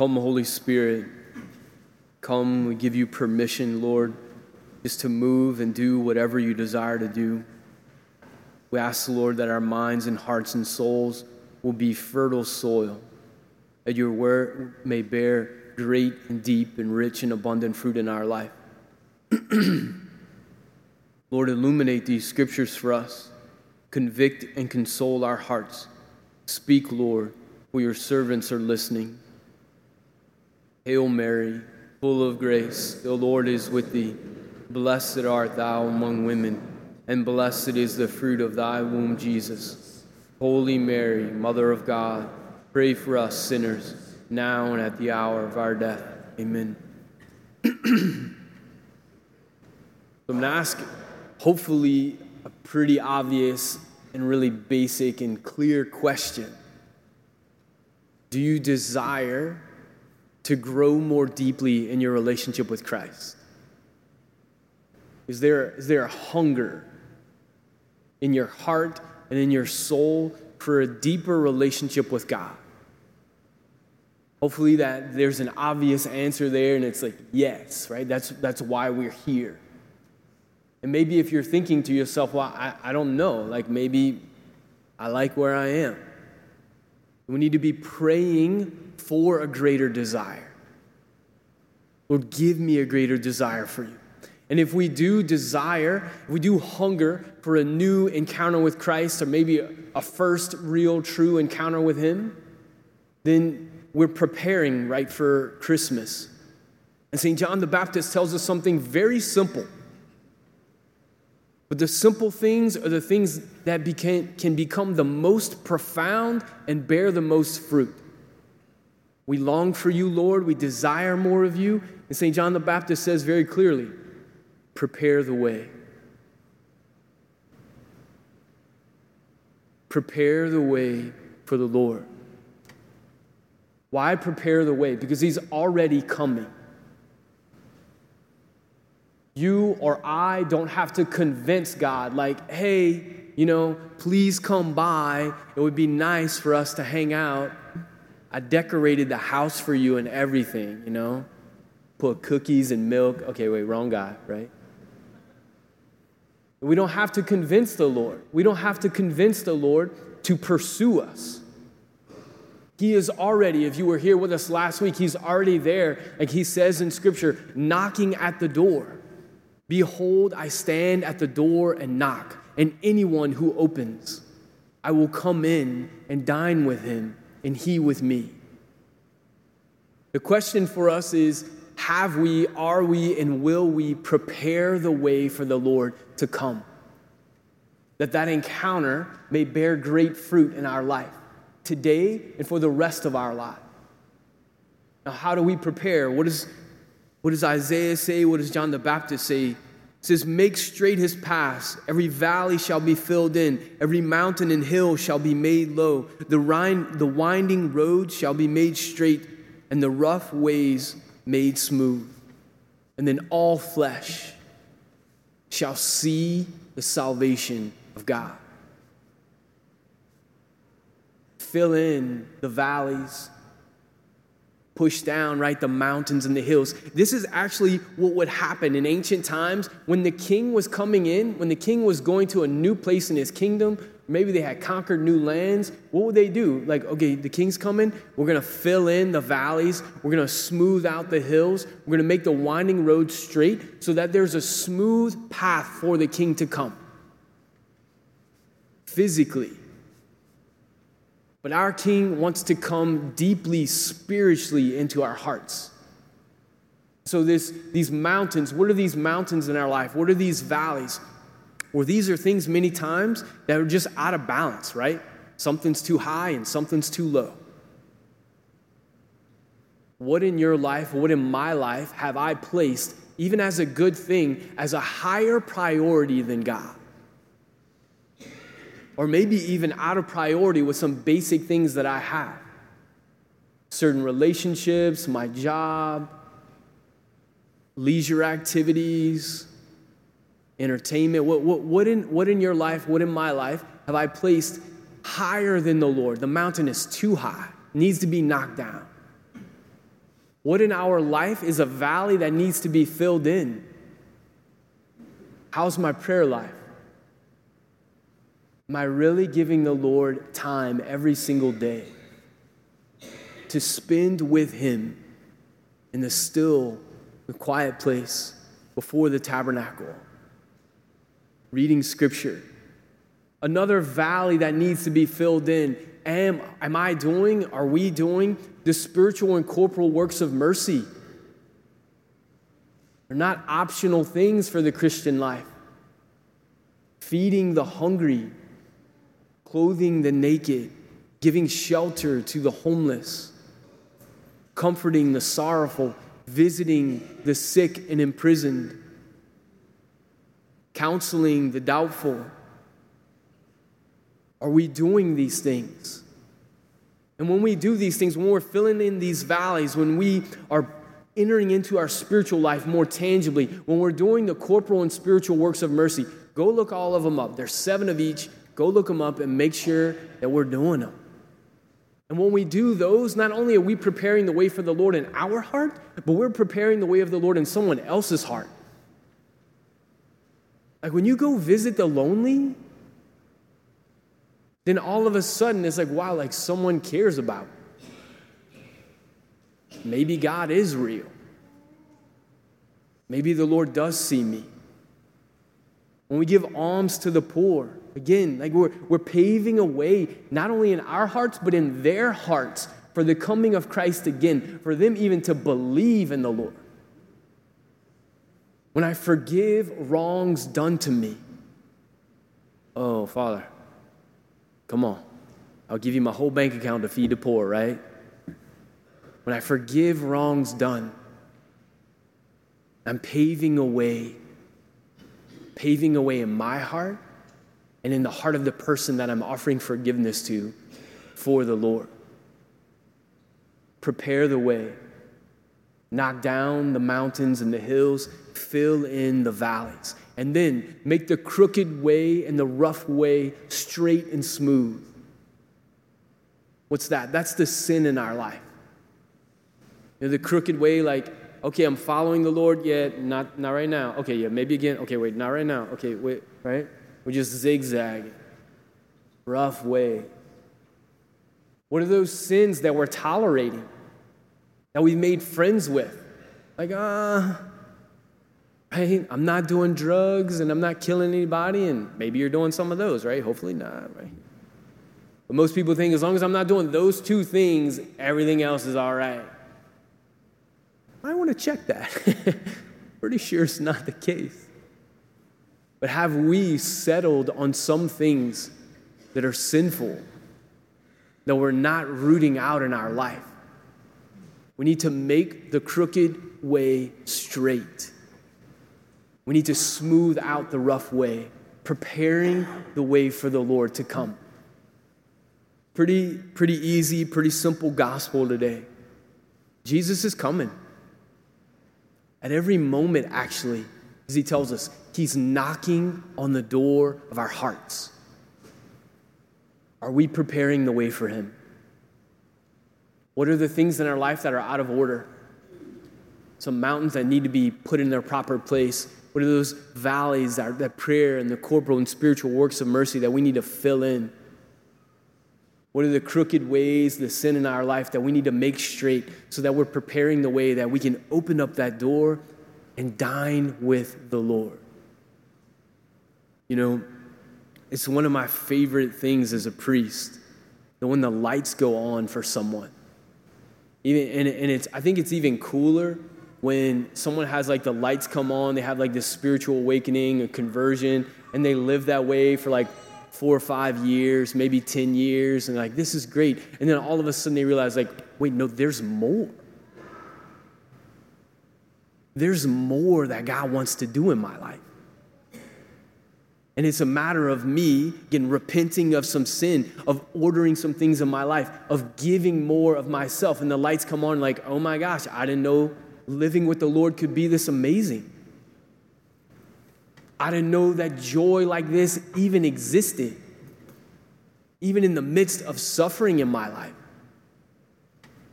Come, Holy Spirit. Come, we give you permission, Lord, just to move and do whatever you desire to do. We ask, Lord, that our minds and hearts and souls will be fertile soil, that your word may bear great and deep and rich and abundant fruit in our life. Lord, illuminate these scriptures for us, convict and console our hearts. Speak, Lord, for your servants are listening. Hail Mary, full of grace, the Lord is with thee. Blessed art thou among women, and blessed is the fruit of thy womb, Jesus. Holy Mary, Mother of God, pray for us sinners, now and at the hour of our death. Amen. so I'm going to ask, hopefully, a pretty obvious and really basic and clear question. Do you desire to grow more deeply in your relationship with Christ? Is there, is there a hunger in your heart and in your soul for a deeper relationship with God? Hopefully that there's an obvious answer there and it's like yes, right? That's that's why we're here. And maybe if you're thinking to yourself, well, I, I don't know, like maybe I like where I am. We need to be praying for a greater desire. Lord, give me a greater desire for you. And if we do desire, if we do hunger for a new encounter with Christ, or maybe a first real true encounter with Him, then we're preparing, right, for Christmas. And St. John the Baptist tells us something very simple. But the simple things are the things that became, can become the most profound and bear the most fruit. We long for you, Lord. We desire more of you. And St. John the Baptist says very clearly prepare the way. Prepare the way for the Lord. Why prepare the way? Because he's already coming. You or I don't have to convince God, like, hey, you know, please come by. It would be nice for us to hang out. I decorated the house for you and everything, you know? Put cookies and milk. Okay, wait, wrong guy, right? We don't have to convince the Lord. We don't have to convince the Lord to pursue us. He is already, if you were here with us last week, He's already there, like He says in Scripture, knocking at the door. Behold, I stand at the door and knock, and anyone who opens, I will come in and dine with him, and he with me. The question for us is have we, are we, and will we prepare the way for the Lord to come? That that encounter may bear great fruit in our life today and for the rest of our life. Now, how do we prepare? What, is, what does Isaiah say? What does John the Baptist say? Says, Make straight his paths. Every valley shall be filled in. Every mountain and hill shall be made low. The, rind, the winding road shall be made straight, and the rough ways made smooth. And then all flesh shall see the salvation of God. Fill in the valleys, push down, right, the mountains and the hills. This is actually what would happen in ancient times when the king was coming in, when the king was going to a new place in his kingdom, maybe they had conquered new lands. What would they do? Like, okay, the king's coming, we're gonna fill in the valleys, we're gonna smooth out the hills, we're gonna make the winding road straight so that there's a smooth path for the king to come. Physically, but our King wants to come deeply spiritually into our hearts. So, this, these mountains, what are these mountains in our life? What are these valleys? Well, these are things many times that are just out of balance, right? Something's too high and something's too low. What in your life, what in my life have I placed, even as a good thing, as a higher priority than God? Or maybe even out of priority with some basic things that I have certain relationships, my job, leisure activities, entertainment. What, what, what, in, what in your life, what in my life have I placed higher than the Lord? The mountain is too high, needs to be knocked down. What in our life is a valley that needs to be filled in? How's my prayer life? Am I really giving the Lord time every single day to spend with Him in the still, the quiet place before the tabernacle, reading Scripture? Another valley that needs to be filled in. Am, am I doing, are we doing the spiritual and corporal works of mercy? They're not optional things for the Christian life. Feeding the hungry, clothing the naked, giving shelter to the homeless, comforting the sorrowful, visiting the sick and imprisoned, counseling the doubtful. Are we doing these things? And when we do these things, when we're filling in these valleys, when we are entering into our spiritual life more tangibly, when we're doing the corporal and spiritual works of mercy, go look all of them up. There's seven of each. Go look them up and make sure that we're doing them. And when we do those, not only are we preparing the way for the Lord in our heart, but we're preparing the way of the Lord in someone else's heart. Like when you go visit the lonely, then all of a sudden it's like, wow, like someone cares about. Maybe God is real. Maybe the Lord does see me. When we give alms to the poor, again, like we're, we're paving a way, not only in our hearts, but in their hearts for the coming of Christ again, for them even to believe in the Lord. When I forgive wrongs done to me, oh, Father, Come on. I'll give you my whole bank account to feed the poor, right? When I forgive wrongs done, I'm paving a way, paving a way in my heart and in the heart of the person that I'm offering forgiveness to for the Lord. Prepare the way, knock down the mountains and the hills, fill in the valleys and then make the crooked way and the rough way straight and smooth. What's that? That's the sin in our life. You know, the crooked way, like, okay, I'm following the Lord, yet not, not right now. Okay, yeah, maybe again. Okay, wait, not right now. Okay, wait, right? We just zigzag. Rough way. What are those sins that we're tolerating, that we've made friends with? Like, ah, uh, right? I'm not doing drugs and I'm not killing anybody, and maybe you're doing some of those, right? Hopefully not, right? But most people think as long as I'm not doing those two things, everything else is all right. I want to check that. Pretty sure it's not the case. But have we settled on some things that are sinful that we're not rooting out in our life? We need to make the crooked way straight. We need to smooth out the rough way, preparing the way for the Lord to come. Pretty, pretty easy, pretty simple gospel today. Jesus is coming. At every moment, actually, as he tells us, he's knocking on the door of our hearts. Are we preparing the way for him? What are the things in our life that are out of order? Some mountains that need to be put in their proper place what are those valleys, that, that prayer and the corporal and spiritual works of mercy that we need to fill in? What are the crooked ways, the sin in our life that we need to make straight so that we're preparing the way that we can open up that door and dine with the Lord? You know, it's one of my favorite things as a priest, that when the lights go on for someone. Even, and, and it's, I think it's even cooler when someone has like the lights come on, they have like this spiritual awakening, a conversion, and they live that way for like four or five years, maybe 10 years, and like, this is great. And then all of a sudden they realize, like, wait, no, there's more. There's more that God wants to do in my life. And it's a matter of me, again, repenting of some sin, of ordering some things in my life, of giving more of myself. And the lights come on, like, oh my gosh, I didn't know living with the Lord could be this amazing. I didn't know that joy like this even existed, even in the midst of suffering in my life.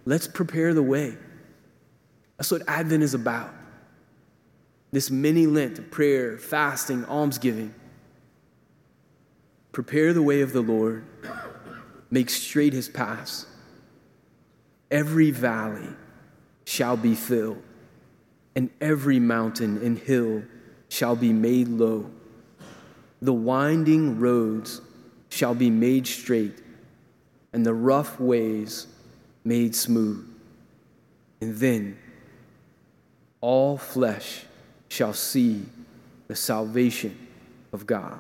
Let's prepare the way. That's what Advent is about. This mini Lent of prayer, fasting, almsgiving. Prepare the way of the Lord, make straight his paths. Every valley shall be filled, and every mountain and hill shall be made low. The winding roads shall be made straight, and the rough ways made smooth. And then all flesh shall see the salvation of God.